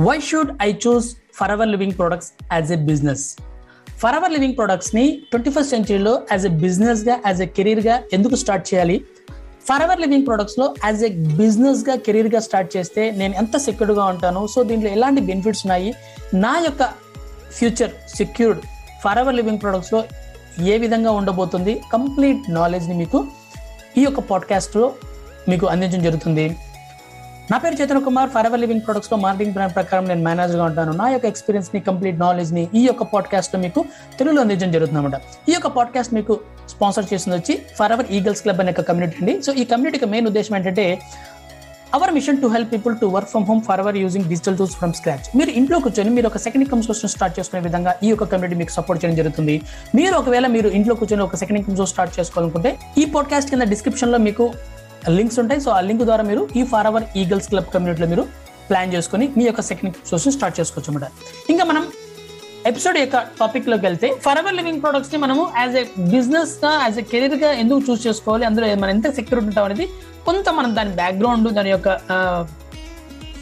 Why should I choose Forever Living Products as a business Forever Living ప్రొడక్ట్స్ని twenty first సెంచరీలో as a బిజినెస్గా as a కెరీర్గా ఎందుకు start చేయాలి? Forever Living ప్రొడక్ట్స్లో as a బిజినెస్గా కెరీర్గా స్టార్ట్ చేస్తే నేను ఎంత సెక్యూర్డ్గా ఉంటాను? సో దీంట్లో ఎలాంటి బెనిఫిట్స్ ఉన్నాయి? నా యొక్క future secured Forever Living ప్రొడక్ట్స్లో ఏ విధంగా ఉండబోతుంది? కంప్లీట్ నాలెడ్జ్ని మీకు ఈ యొక్క పాడ్కాస్ట్లో మీకు అందించడం జరుగుతుంది. నా పేరు Chetan Kumar Forever Living ప్రొడక్ట్స్లో మార్కెటింగ్ ప్లాన్ ప్రకారం నేను మేనేజర్గా ఉంటాను. నా యొక్క ఎక్స్పీరియన్స్ని కంప్లీట్ నాలెడ్జ్ని ఈ యొక్క పాడ్కాస్ట్లో మీకు తెలుగులో అందించడం జరుగుతుందన్నమాట. ఈ యొక్క పాడ్కాస్ట్ మీకు స్పాన్సర్ చేసింది వచ్చి ఫర్ ఎవర్ ఈగల్స్ క్లబ్ అనే ఒక కమ్యూనిటీ అండి. సో ఈ కమ్యూనిటీకి మెయిన్ ఉద్దేశం ఏంటంటే our mission to help people to work from home for our using digital tools from scratch మీరు ఇంట్లో కూర్చొని మీరు ఒక సెకండ్ ఇన్కమ్ సోర్స్ స్టార్ట్ చేసుకునే విధంగా ఈ యొక్క కమ్యూనిటీ మీకు సపోర్ట్ చేయడం జరుగుతుంది. మీరు ఒకవేళ మీరు ఇంట్లో కూర్చొని ఒక సెకండ్ ఇన్కమ్ సోర్స్ స్టార్ట్ చేసుకోవాలనుకుంటే ఈ పాడ్కాస్ట్ కింద డిస్క్రిప్షన్లో మీకు లింక్స్ ఉంటాయి. సో ఆ లింక్ ద్వారా మీరు ఈ ఫార్ అవర్ ఈగల్స్ క్లబ్ కమ్యూనిటీలో మీరు ప్లాన్ చేసుకుని మీ యొక్క సెకండ్ సోర్స్ స్టార్ట్ చేసుకోవచ్చు అనమాట ఇంకా మనం ఎపిసోడ్ యొక్క టాపిక్లోకి వెళ్తే ఫర్ ఎవర్ లివింగ్ ప్రొడక్ట్స్ని మనము యాజ్ ఎ బిజినెస్గా యాజ్ ఎ కెరీర్గా ఎందుకు చూస్ చేసుకోవాలి? అందులో మనం ఎంత సెక్యూర్ ఉంటాం అనేది కొంత మనం దాని బ్యాక్గ్రౌండ్ దాని యొక్క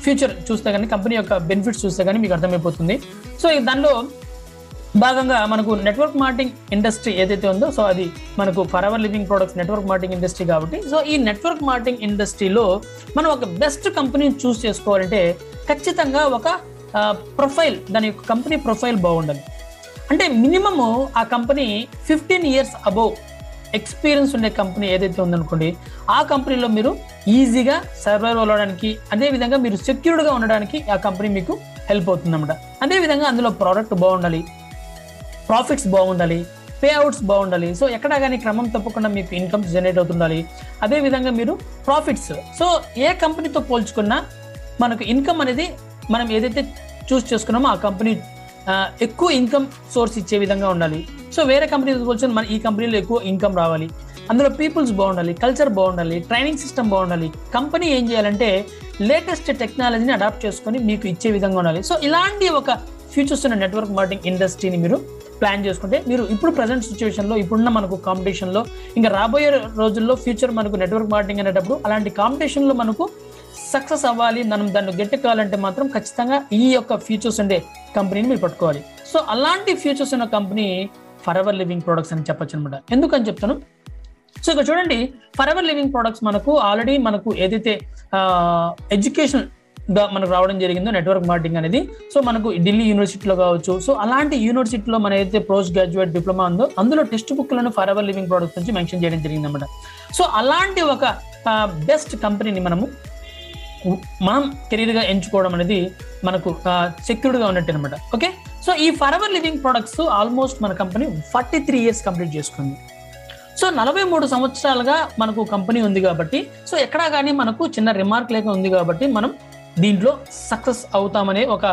ఫ్యూచర్ చూస్తే కానీ కంపెనీ యొక్క బెనిఫిట్స్ చూస్తే కానీ మీకు అర్థమైపోతుంది. సో దానిలో భాగంగా మనకు నెట్వర్క్ మార్కెటింగ్ ఇండస్ట్రీ ఏదైతే ఉందో సో అది మనకు Forever Living Products network marketing industry కాబట్టి సో ఈ నెట్వర్క్ మార్కెటింగ్ ఇండస్ట్రీలో మనం ఒక బెస్ట్ కంపెనీని చూస్ చేసుకోవాలంటే ఖచ్చితంగా ఒక ప్రొఫైల్ దాని యొక్క కంపెనీ ప్రొఫైల్ బాగుండాలి. అంటే మినిమము ఆ company fifteen years above experience ఉండే కంపెనీ ఏదైతే ఉందనుకోండి ఆ కంపెనీలో మీరు ఈజీగా సర్వైవ్ అవ్వడానికి అదేవిధంగా మీరు సెక్యూర్డ్గా ఉండడానికి ఆ కంపెనీ మీకు హెల్ప్ అవుతుంది అనమాట అదేవిధంగా అందులో ప్రోడక్ట్ బాగుండాలి. ప్రాఫిట్స్ బాగుండాలి పే అవుట్స్ బాగుండాలి. సో ఎక్కడ కానీ క్రమం తప్పకుండా మీకు ఇన్కమ్ జనరేట్ అవుతుండాలి. అదేవిధంగా మీరు ప్రాఫిట్స్ సో ఏ కంపెనీతో పోల్చుకున్నా మనకు ఇన్కమ్ అనేది మనం ఏదైతే చూస్ చేసుకున్నామో ఆ కంపెనీ ఎక్కువ ఇన్కమ్ సోర్స్ ఇచ్చే విధంగా ఉండాలి. సో వేరే కంపెనీతో పోల్చుకుని మన ఈ కంపెనీలో ఎక్కువ ఇన్కమ్ రావాలి. అందులో పీపుల్స్ బాగుండాలి కల్చర్ బాగుండాలి ట్రైనింగ్ సిస్టమ్ బాగుండాలి. కంపెనీ ఏం చేయాలంటే లేటెస్ట్ టెక్నాలజీని అడాప్ట్ చేసుకొని మీకు ఇచ్చే విధంగా ఉండాలి. సో ఇలాంటి ఒక ఫ్యూచర్స్ ఉన్న నెట్వర్క్ మార్కెటింగ్ ఇండస్ట్రీని మీరు ప్లాన్ చేసుకుంటే మీరు ఇప్పుడు ప్రజెంట్ సిచ్యువేషన్లో ఇప్పుడున్న మనకు కాంపిటీషన్లో ఇంకా రాబోయే రోజుల్లో ఫ్యూచర్ మనకు నెట్వర్క్ మార్కెటింగ్ అనేటప్పుడు అలాంటి కాంపిటీషన్లో మనకు సక్సెస్ అవ్వాలి మనం దాన్ని గెట్టుకోవాలంటే మాత్రం ఖచ్చితంగా ఈ యొక్క ఫ్యూచర్స్ ఉండే కంపెనీని మీరు పట్టుకోవాలి. సో అలాంటి ఫ్యూచర్స్ ఉన్న company Forever Living Products అని చెప్పొచ్చు అనమాట ఎందుకని చెప్తాను? సో ఇక్కడ చూడండి ఫర్ ఎవర్ లివింగ్ ప్రొడక్ట్స్ మనకు ఆల్రెడీ మనకు ఏదైతే ఎడ్యుకేషన్ గా మనకు రావడం జరిగిందో నెట్వర్క్ మార్కెటింగ్ అనేది. సో మనకు ఢిల్లీ యూనివర్సిటీలో కావచ్చు. సో అలాంటి యూనివర్సిటీలో మన అయితే పోస్ట్ గ్రాడ్యుయేట్ డిప్లొమా ఉందో అందులో టెక్స్ట్ బుక్లను ఫర్ ఎవర్ లివింగ్ ప్రొడక్ట్స్ నుంచి మెన్షన్ చేయడం జరిగింది అనమాట సో అలాంటి ఒక బెస్ట్ కంపెనీని మనము మనం కెరీర్గా ఎంచుకోవడం అనేది మనకు సెక్యూర్డ్గా ఉన్నట్టు అనమాట ఓకే? సో ఈ Forever Living Products almost మన company forty three years complete చేసుకుంది. సో నలభై మూడు సంవత్సరాలుగా మనకు కంపెనీ ఉంది కాబట్టి సో ఎక్కడా కానీ మనకు చిన్న రిమార్క్ లేక ఉంది కాబట్టి మనం దీంట్లో సక్సెస్ అవుతామనే ఒక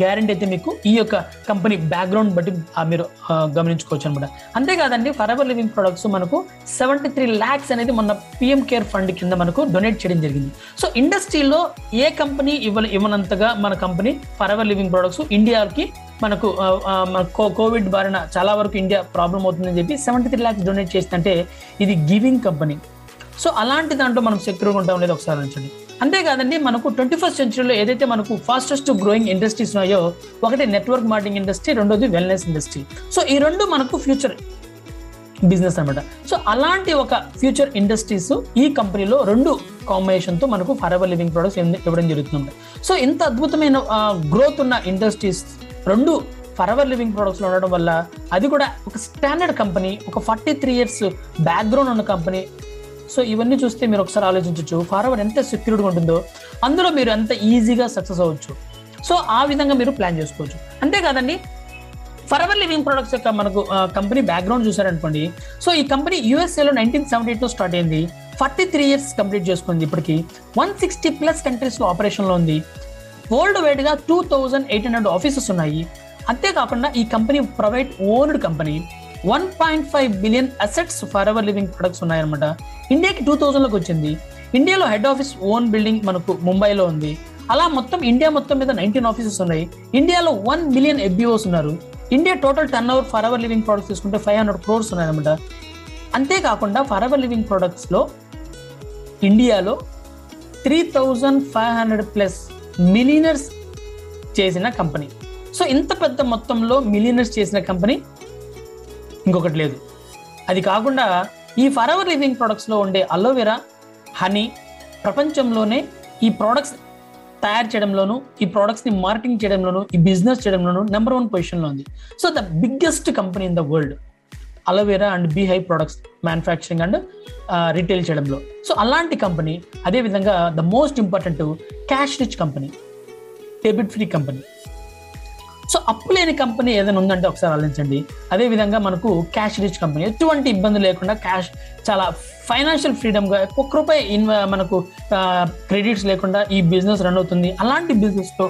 గ్యారంటీ అయితే మీకు ఈ యొక్క కంపెనీ బ్యాక్గ్రౌండ్ బట్టి మీరు గమనించుకోవచ్చు అనమాట అంతేకాదండి ఫర్ ఎవర్ లివింగ్ ప్రొడక్ట్స్ మనకు సెవెంటీ త్రీ ల్యాక్స్ అనేది మన పిఎం కేర్ ఫండ్ కింద మనకు డొనేట్ చేయడం జరిగింది. సో ఇండస్ట్రీలో ఏ కంపెనీ ఇవ్వ ఇవ్వనంతగా మన company Forever Living Products ఇండియాకి మనకు కోవిడ్ బారిన చాలా వరకు ఇండియా ప్రాబ్లం అవుతుందని చెప్పి సెవెంటీ త్రీ ల్యాక్స్ డొనేట్ చేస్తుంటే ఇది గివింగ్ కంపెనీ సో అలాంటి దాంట్లో మనం సెక్యూర్గా ఉంటాం లేదు ఒకసారి ఉంచండి అంతేకాదండి మనకు ట్వంటీ ఫస్ట్ సెంచురీలో ఏదైతే మనకు ఫాస్టెస్ట్ గ్రోయింగ్ ఇండస్ట్రీస్ ఉన్నాయో ఒకటి నెట్వర్క్ మార్కెటింగ్ ఇండస్ట్రీ రెండోది వెల్నెస్ ఇండస్ట్రీ సో ఈ రెండు మనకు ఫ్యూచర్ బిజినెస్ అనమాట సో అలాంటి ఒక ఫ్యూచర్ ఇండస్ట్రీస్ ఈ కంపెనీలో రెండు కాంబినేషన్తో మనకు ఫర్ ఎవర్ లివింగ్ ప్రొడక్ట్స్ ఇవ్వడం జరుగుతుంది సో ఇంత అద్భుతమైన గ్రోత్ ఉన్న ఇండస్ట్రీస్ రెండు ఫర్ ఎవర్ లివింగ్ ప్రొడక్ట్స్లో ఉండడం వల్ల అది కూడా ఒక స్టాండర్డ్ కంపెనీ ఒక ఫార్టీ త్రీ ఇయర్స్ బ్యాక్గ్రౌండ్ ఉన్న కంపెనీ సో ఇవన్నీ చూస్తే మీరు ఒకసారి ఆలోచించవచ్చు ఫార్వర్డ్ ఎంత సెక్యూర్డ్గా ఉంటుందో అందులో మీరు ఎంత ఈజీగా సక్సెస్ అవ్వచ్చు. సో ఆ విధంగా మీరు ప్లాన్ చేసుకోవచ్చు. అంతేకాదండి ఫర్ఎవర్ లివింగ్ ప్రొడక్ట్స్ యొక్క మనకు కంపెనీ బ్యాక్గ్రౌండ్ చూసారనుకోండి సో ఈ కంపెనీ యూఎస్ఏలో నైన్టీన్ సెవెంటీ ఎయిట్లో స్టార్ట్ అయింది. ఫార్టీ త్రీ ఇయర్స్ కంప్లీట్ చేసుకుంది ఇప్పటికి. వన్ సిక్స్టీ ప్లస్ కంట్రీస్లో ఆపరేషన్లో ఉంది. వరల్డ్ వైడ్గా two thousand eight hundred offices ఉన్నాయి. అంతేకాకుండా ఈ company private owned company one point five billion assets Forever Living Products ఉన్నాయన్నమాట. ఇండియాకి టూ థౌజండ్లోకి వచ్చింది. ఇండియాలో హెడ్ ఆఫీస్ ఓన్ బిల్డింగ్ మనకు ముంబైలో ఉంది. అలా మొత్తం ఇండియా మొత్తం మీద నైన్టీన్ ఆఫీసెస్ ఉన్నాయి. ఇండియాలో వన్ మిలియన్ ఎఫ్బిఓస్ ఉన్నారు. India total turnover Forever Living Products తీసుకుంటే ఫైవ్ హండ్రెడ్ క్రోర్స్ ఉన్నాయన్నమాట. అంతేకాకుండా ఫర్ అవర్ లివింగ్ ప్రొడక్ట్స్లో ఇండియాలో three thousand five hundred plus millionaires చేసిన కంపెనీ సో ఇంత పెద్ద మొత్తంలో మిలినర్స్ చేసిన కంపెనీ ఇంకొకటి లేదు. అది కాకుండా ఈ ఫర్ ఎవర్ లివింగ్ ప్రొడక్ట్స్లో ఉండే అలోవెరా హనీ ప్రపంచంలోనే ఈ ప్రోడక్ట్స్ తయారు చేయడంలోనూ ఈ ప్రోడక్ట్స్ని మార్కెటింగ్ చేయడంలోనూ ఈ బిజినెస్ చేయడంలోనూ నెంబర్ వన్ పొజిషన్లో ఉంది. So the biggest company in the world aloe vera and beehive products manufacturing and retail చేయడంలో. సో అలాంటి కంపెనీ అదేవిధంగా the most important cash rich company debit free company so అప్పు లేని company ఏదైనా ఉందంటే ఒకసారి ఆలోచించండి. అదేవిధంగా మనకు క్యాష్ రిచ్ కంపెనీ ఎటువంటి ఇబ్బంది లేకుండా క్యాష్ చాలా ఫైనాన్షియల్ ఫ్రీడమ్గా ఒక్క రూపాయి ఇన్వ మనకు క్రెడిట్స్ లేకుండా ఈ బిజినెస్ రన్ అవుతుంది. అలాంటి బిజినెస్లో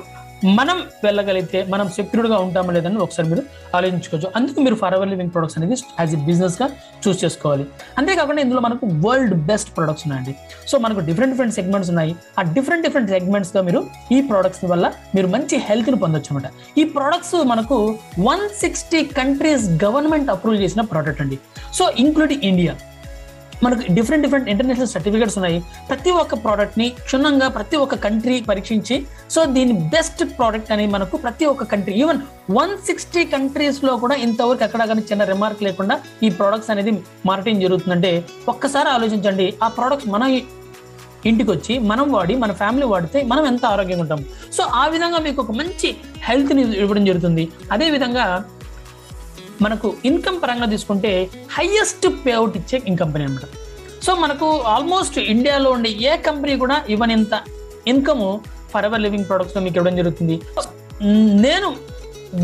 మనం వెళ్ళగలిగితే మనం సెక్యూర్డ్గా ఉంటామో లేదని ఒకసారి మీరు ఆలోచించుకోవచ్చు. అందుకు మీరు ఫర్ ఎవర్ లివింగ్ ప్రొడక్ట్స్ అనేది యాజ్ ఎ బిజినెస్గా చూస్ చేసుకోవాలి. అంతేకాకుండా ఇందులో మనకు వరల్డ్ బెస్ట్ ప్రొడక్ట్స్ ఉన్నాయండి. సో మనకు డిఫరెంట్ డిఫరెంట్ సెగ్మెంట్స్ ఉన్నాయి. ఆ డిఫరెంట్ డిఫరెంట్ సెగ్మెంట్స్లో మీరు ఈ ప్రొడక్ట్స్ వల్ల మీరు మంచి హెల్త్ని పొందొచ్చు అనమాట ఈ ప్రొడక్ట్స్ మనకు one sixty countries government approve చేసిన ప్రోడక్ట్ అండి. సో ఇంక్లూడింగ్ ఇండియా మనకు డిఫరెంట్ డిఫరెంట్ ఇంటర్నేషనల్ సర్టిఫికేట్స్ ఉన్నాయి. ప్రతి ఒక్క ప్రోడక్ట్ని క్షుణ్ణంగా ప్రతి ఒక్క కంట్రీ పరీక్షించి సో దీని బెస్ట్ ప్రోడక్ట్ అని మనకు ప్రతి ఒక్క కంట్రీ ఈవెన్ వన్ సిక్స్టీ కంట్రీస్లో కూడా ఇంతవరకు ఎక్కడ కానీ చిన్న రిమార్క్ లేకుండా ఈ ప్రోడక్ట్స్ అనేది మార్కెటింగ్ జరుగుతుందంటే ఒక్కసారి ఆలోచించండి. ఆ ప్రోడక్ట్స్ మన ఇంటికి వచ్చి మనం వాడి మన ఫ్యామిలీ వాడితే మనం ఎంత ఆరోగ్యంగా ఉంటాం. సో ఆ విధంగా మీకు ఒక మంచి హెల్త్ని ఇవ్వడం జరుగుతుంది. అదే విధంగా మనకు ఇన్కమ్ పరంగా తీసుకుంటే హైయెస్ట్ పేఅవుట్ ఇచ్చే కంపెనీ అనమాట సో మనకు ఆల్మోస్ట్ ఇండియాలో ఉండే ఏ కంపెనీ కూడా ఇవ్వనంత ఇన్కమ్ ఫర్ ఎవర్ లివింగ్ ప్రొడక్ట్స్లో మీకు ఇవ్వడం జరుగుతుంది. నేను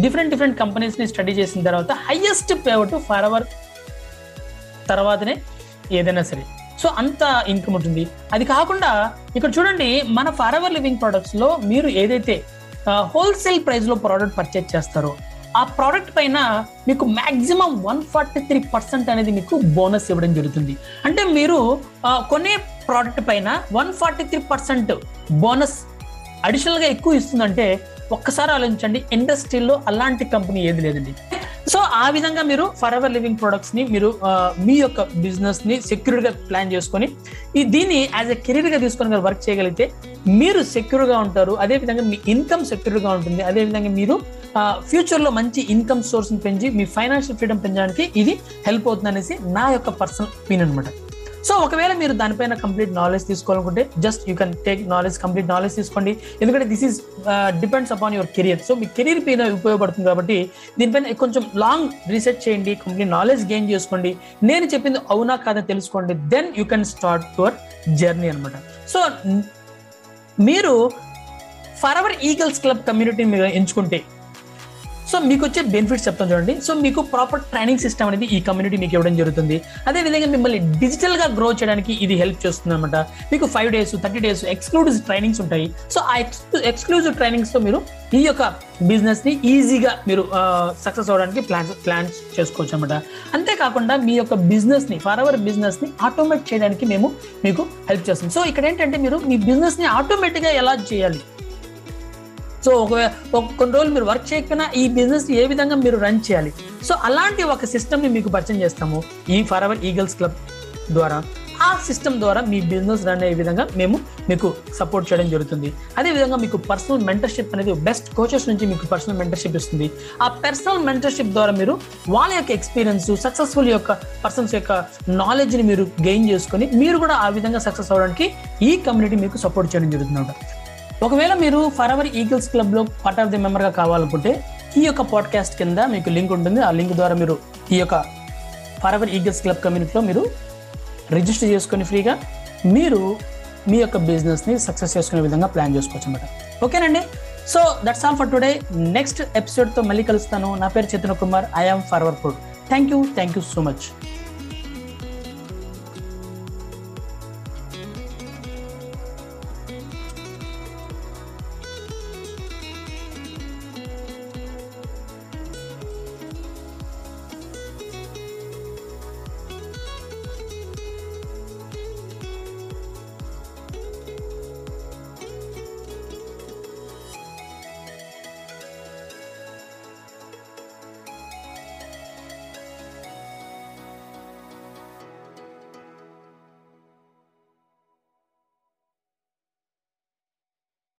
డిఫరెంట్ డిఫరెంట్ కంపెనీస్ని స్టడీ చేసిన తర్వాత హైయెస్ట్ పేఅవుట్ ఫర్ అవర్ తర్వాతనే ఏదైనా సరే. సో అంత ఇన్కమ్ ఉంటుంది. అది కాకుండా ఇక్కడ చూడండి మన ఫర్ అవర్ లివింగ్ ప్రొడక్ట్స్లో మీరు ఏదైతే హోల్సేల్ ప్రైస్లో ప్రోడక్ట్ పర్చేజ్ చేస్తారో ఆ ప్రోడక్ట్ పైన మీకు maximum one forty three percent అనేది మీకు బోనస్ ఇవ్వడం జరుగుతుంది. అంటే మీరు కొనే ప్రోడక్ట్ పైన one forty three percent bonus అడిషనల్గా ఎక్కువ ఇస్తుందంటే ఒక్కసారి ఆలోచించండి ఇండస్ట్రీలో అలాంటి కంపెనీ ఏది లేదండి. సో ఆ విధంగా మీరు ఫర్ ఎవర్ లివింగ్ ప్రొడక్ట్స్ని మీరు మీ యొక్క బిజినెస్ని గా ప్లాన్ చేసుకొని ఈ దీన్ని యాజ్ ఎ కెరీర్గా తీసుకొని మీరు వర్క్ చేయగలిగితే మీరు సెక్యూర్గా ఉంటారు అదే విధంగా మీ ఇన్కమ్ సెక్యూర్గా ఉంటుంది అదే విధంగా మీరు ఫ్యూచర్లో మంచి ఇన్కమ్ సోర్స్ని పెంచి మీ ఫైనాన్షియల్ ఫ్రీడమ్ పెంచడానికి ఇది హెల్ప్ అవుతుంది అనేసి నా యొక్క పర్సనల్ ఒపీనియన్ అనమాట సో ఒకవేళ మీరు దానిపైన కంప్లీట్ నాలెడ్జ్ తీసుకోవాలనుకుంటే just you can take knowledge complete knowledge తీసుకోండి. ఎందుకంటే this is depends upon your career so me career పైన ఉపయోగపడుతుంది కాబట్టి దీనిపైన కొంచెం లాంగ్ రీసెర్చ్ చేయండి కంప్లీట్ నాలెడ్జ్ గెయిన్ చేసుకోండి. నేను చెప్పింది అవునా కాదని తెలుసుకోండి then you can start your journey అనమాట సో మీరు ఫర్ అవర్ ఈగల్స్ క్లబ్ కమ్యూనిటీని మీరు ఎంచుకుంటే సో మీకు వచ్చే బెనిఫిట్స్ చెప్తాను చూడండి. సో మీకు ప్రాపర్ ట్రైనింగ్ సిస్టమ్ అనేది ఈ కమ్యూనిటీ మీకు ఇవ్వడం జరుగుతుంది. అదే విధంగా మిమ్మల్ని డిజిటల్గా గ్రో చేయడానికి ఇది హెల్ప్ చేస్తుంది అనమాట మీకు five days thirty days exclusive trainings ఉంటాయి. సో ఆ ఎక్స్క్లూజివ్ ట్రైనింగ్స్తో మీరు ఈ యొక్క బిజినెస్ని ఈజీగా మీరు సక్సెస్ అవడానికి ప్లాన్ ప్లాన్ చేసుకోవచ్చు అనమాట అంతేకాకుండా మీ యొక్క బిజినెస్ని ఫర్ అవర్ బిజినెస్ని ఆటోమేట్ చేయడానికి మేము మీకు హెల్ప్ చేస్తాం. సో ఇక్కడ ఏంటంటే మీరు మీ బిజినెస్ని ఆటోమేటిక్గా ఎలా చేయాలి? సో ఒక కొన్ని రోజులు మీరు వర్క్ చేయకపోయినా ఈ బిజినెస్ ఏ విధంగా మీరు రన్ చేయాలి? సో అలాంటి ఒక సిస్టమ్ని మీకు పరిచయం చేస్తాము ఈ ఫర్ అవర్ ఈగల్స్ క్లబ్ ద్వారా. ఆ సిస్టమ్ ద్వారా మీ బిజినెస్ రన్ అయ్యే విధంగా మేము మీకు సపోర్ట్ చేయడం జరుగుతుంది. అదేవిధంగా మీకు పర్సనల్ మెంటర్షిప్ అనేది బెస్ట్ కోచెస్ నుంచి మీకు పర్సనల్ మెంటర్షిప్ ఇస్తుంది. ఆ పర్సనల్ మెంటర్షిప్ ద్వారా మీరు వాళ్ళ యొక్క ఎక్స్పీరియన్స్ సక్సెస్ఫుల్ యొక్క పర్సన్స్ యొక్క నాలెడ్జ్ని మీరు గెయిన్ చేసుకొని మీరు కూడా ఆ విధంగా సక్సెస్ అవ్వడానికి ఈ కమ్యూనిటీ మీకు సపోర్ట్ చేయడం జరుగుతుంది ఒకవేళ మీరు ఫర్ అవర్ ఈగల్స్ క్లబ్లో పార్ట్ ఆఫ్ ది మెంబర్గా కావాలనుకుంటే ఈ యొక్క పాడ్కాస్ట్ కింద మీకు లింక్ ఉంటుంది. ఆ లింక్ ద్వారా మీరు ఈ యొక్క ఫర్ అవర్ ఈగల్స్ క్లబ్ కమ్యూనిటీలో మీరు రిజిస్టర్ చేసుకొని ఫ్రీగా మీరు మీ యొక్క బిజినెస్ని సక్సెస్ చేసుకునే విధంగా ప్లాన్ చేసుకోవచ్చు అనమాట ఓకేనండి? So that's all for today next ఎపిసోడ్తో మళ్ళీ కలుస్తాను. నా పేరు Chaitanya Kumar I'm forward food thank you thank you so much